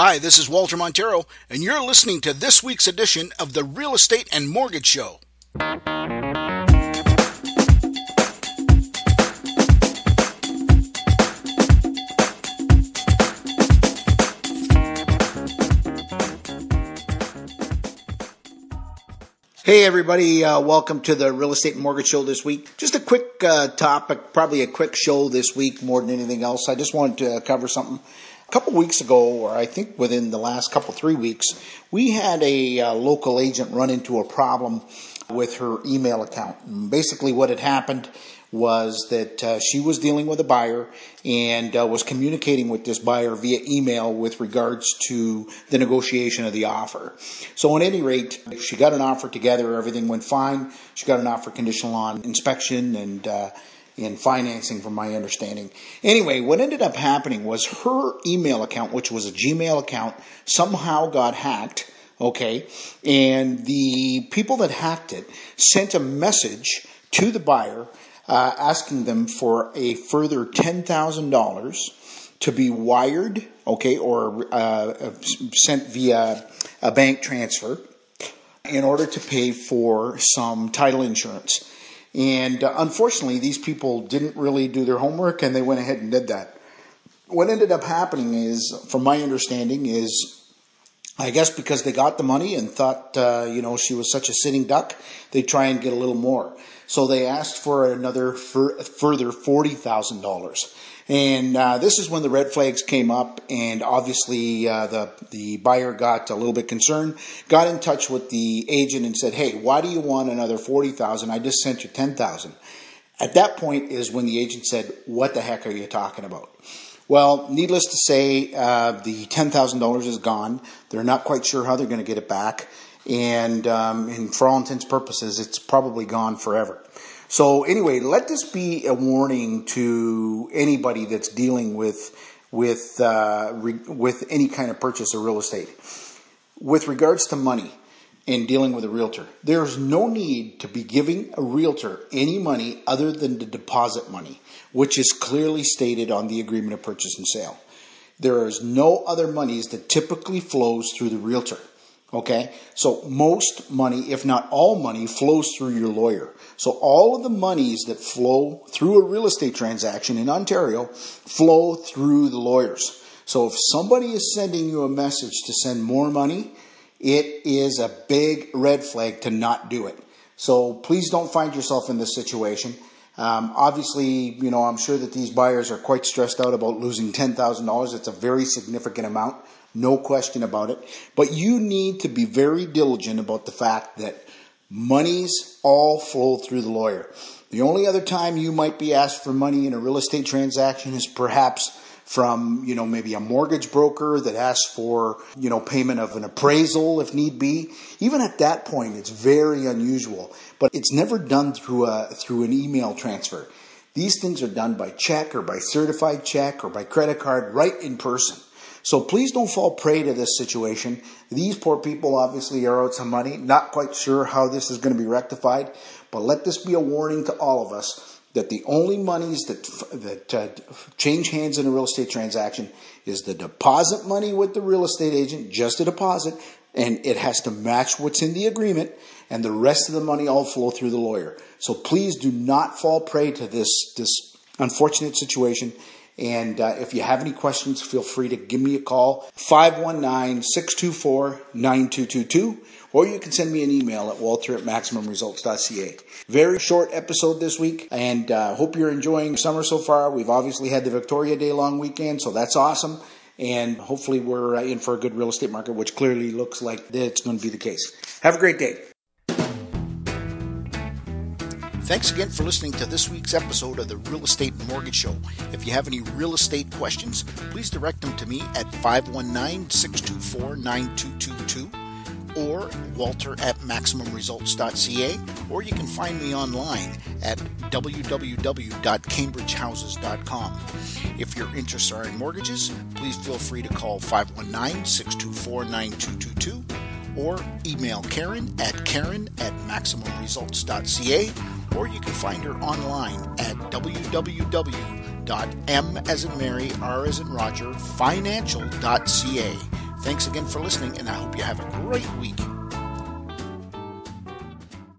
Hi, this is Walter Montero, and you're listening to this week's edition of the Real Estate and Mortgage Show. Hey, everybody, uh, welcome to the Real Estate and Mortgage Show this week. Just a quick uh, topic, probably a quick show this week more than anything else. I just wanted to cover something. A couple weeks ago, or I think within the last couple, three weeks, we had a uh, local agent run into a problem with her email account. And basically, what had happened was that uh, she was dealing with a buyer and uh, was communicating with this buyer via email with regards to the negotiation of the offer. So, at any rate, she got an offer together, everything went fine. She got an offer conditional on inspection and uh, in financing, from my understanding. Anyway, what ended up happening was her email account, which was a Gmail account, somehow got hacked. Okay, and the people that hacked it sent a message to the buyer uh, asking them for a further $10,000 to be wired, okay, or uh, sent via a bank transfer in order to pay for some title insurance. And uh, unfortunately, these people didn't really do their homework and they went ahead and did that. What ended up happening is, from my understanding, is I guess because they got the money and thought, uh, you know, she was such a sitting duck, they try and get a little more. So they asked for another for, further forty thousand dollars, and uh, this is when the red flags came up, and obviously uh, the the buyer got a little bit concerned, got in touch with the agent and said, "Hey, why do you want another forty thousand? I just sent you ten thousand. At that point is when the agent said, "What the heck are you talking about?" Well, needless to say, uh, the $10,000 is gone. They're not quite sure how they're going to get it back and, um, and for all intents and purposes, it's probably gone forever. So anyway, let this be a warning to anybody that's dealing with with uh, re- with any kind of purchase of real estate. With regards to money and dealing with a realtor, there's no need to be giving a realtor any money other than the deposit money, which is clearly stated on the agreement of purchase and sale. There is no other monies that typically flows through the realtor. Okay, so most money, if not all money, flows through your lawyer. So all of the monies that flow through a real estate transaction in Ontario flow through the lawyers. So if somebody is sending you a message to send more money, it is a big red flag to not do it. So please don't find yourself in this situation. Um, obviously, you know, I'm sure that these buyers are quite stressed out about losing $10,000. It's a very significant amount. No question about it. But you need to be very diligent about the fact that monies all flow through the lawyer. The only other time you might be asked for money in a real estate transaction is perhaps from, you know, maybe a mortgage broker that asks for, you know, payment of an appraisal if need be. Even at that point, it's very unusual, but it's never done through a, through an email transfer. These things are done by check or by certified check or by credit card right in person. So please don't fall prey to this situation. These poor people obviously are some money, not quite sure how this is going to be rectified, but let this be a warning to all of us that the only monies that that uh, change hands in a real estate transaction is the deposit money with the real estate agent, just a deposit, and it has to match what's in the agreement, and the rest of the money all flow through the lawyer. So please do not fall prey to this this unfortunate situation and uh, if you have any questions, feel free to give me a call, 519-624-9222, or you can send me an email at walter at maximumresults.ca. Very short episode this week, and uh, hope you're enjoying summer so far. We've obviously had the Victoria Day long weekend, so that's awesome. And hopefully we're uh, in for a good real estate market, which clearly looks like it's going to be the case. Have a great day. Thanks again for listening to this week's episode of the Real Estate Mortgage Show. If you have any real estate questions, please direct them to me at 519 624 9222 or walter at maximumresults.ca, or you can find me online at www.cambridgehouses.com. If your interests are in mortgages, please feel free to call 519 624 9222 or email Karen at karen at maximumresults.ca or you can find her online at www.m as in Mary, R as in Roger, financial.ca. Thanks again for listening, and I hope you have a great week.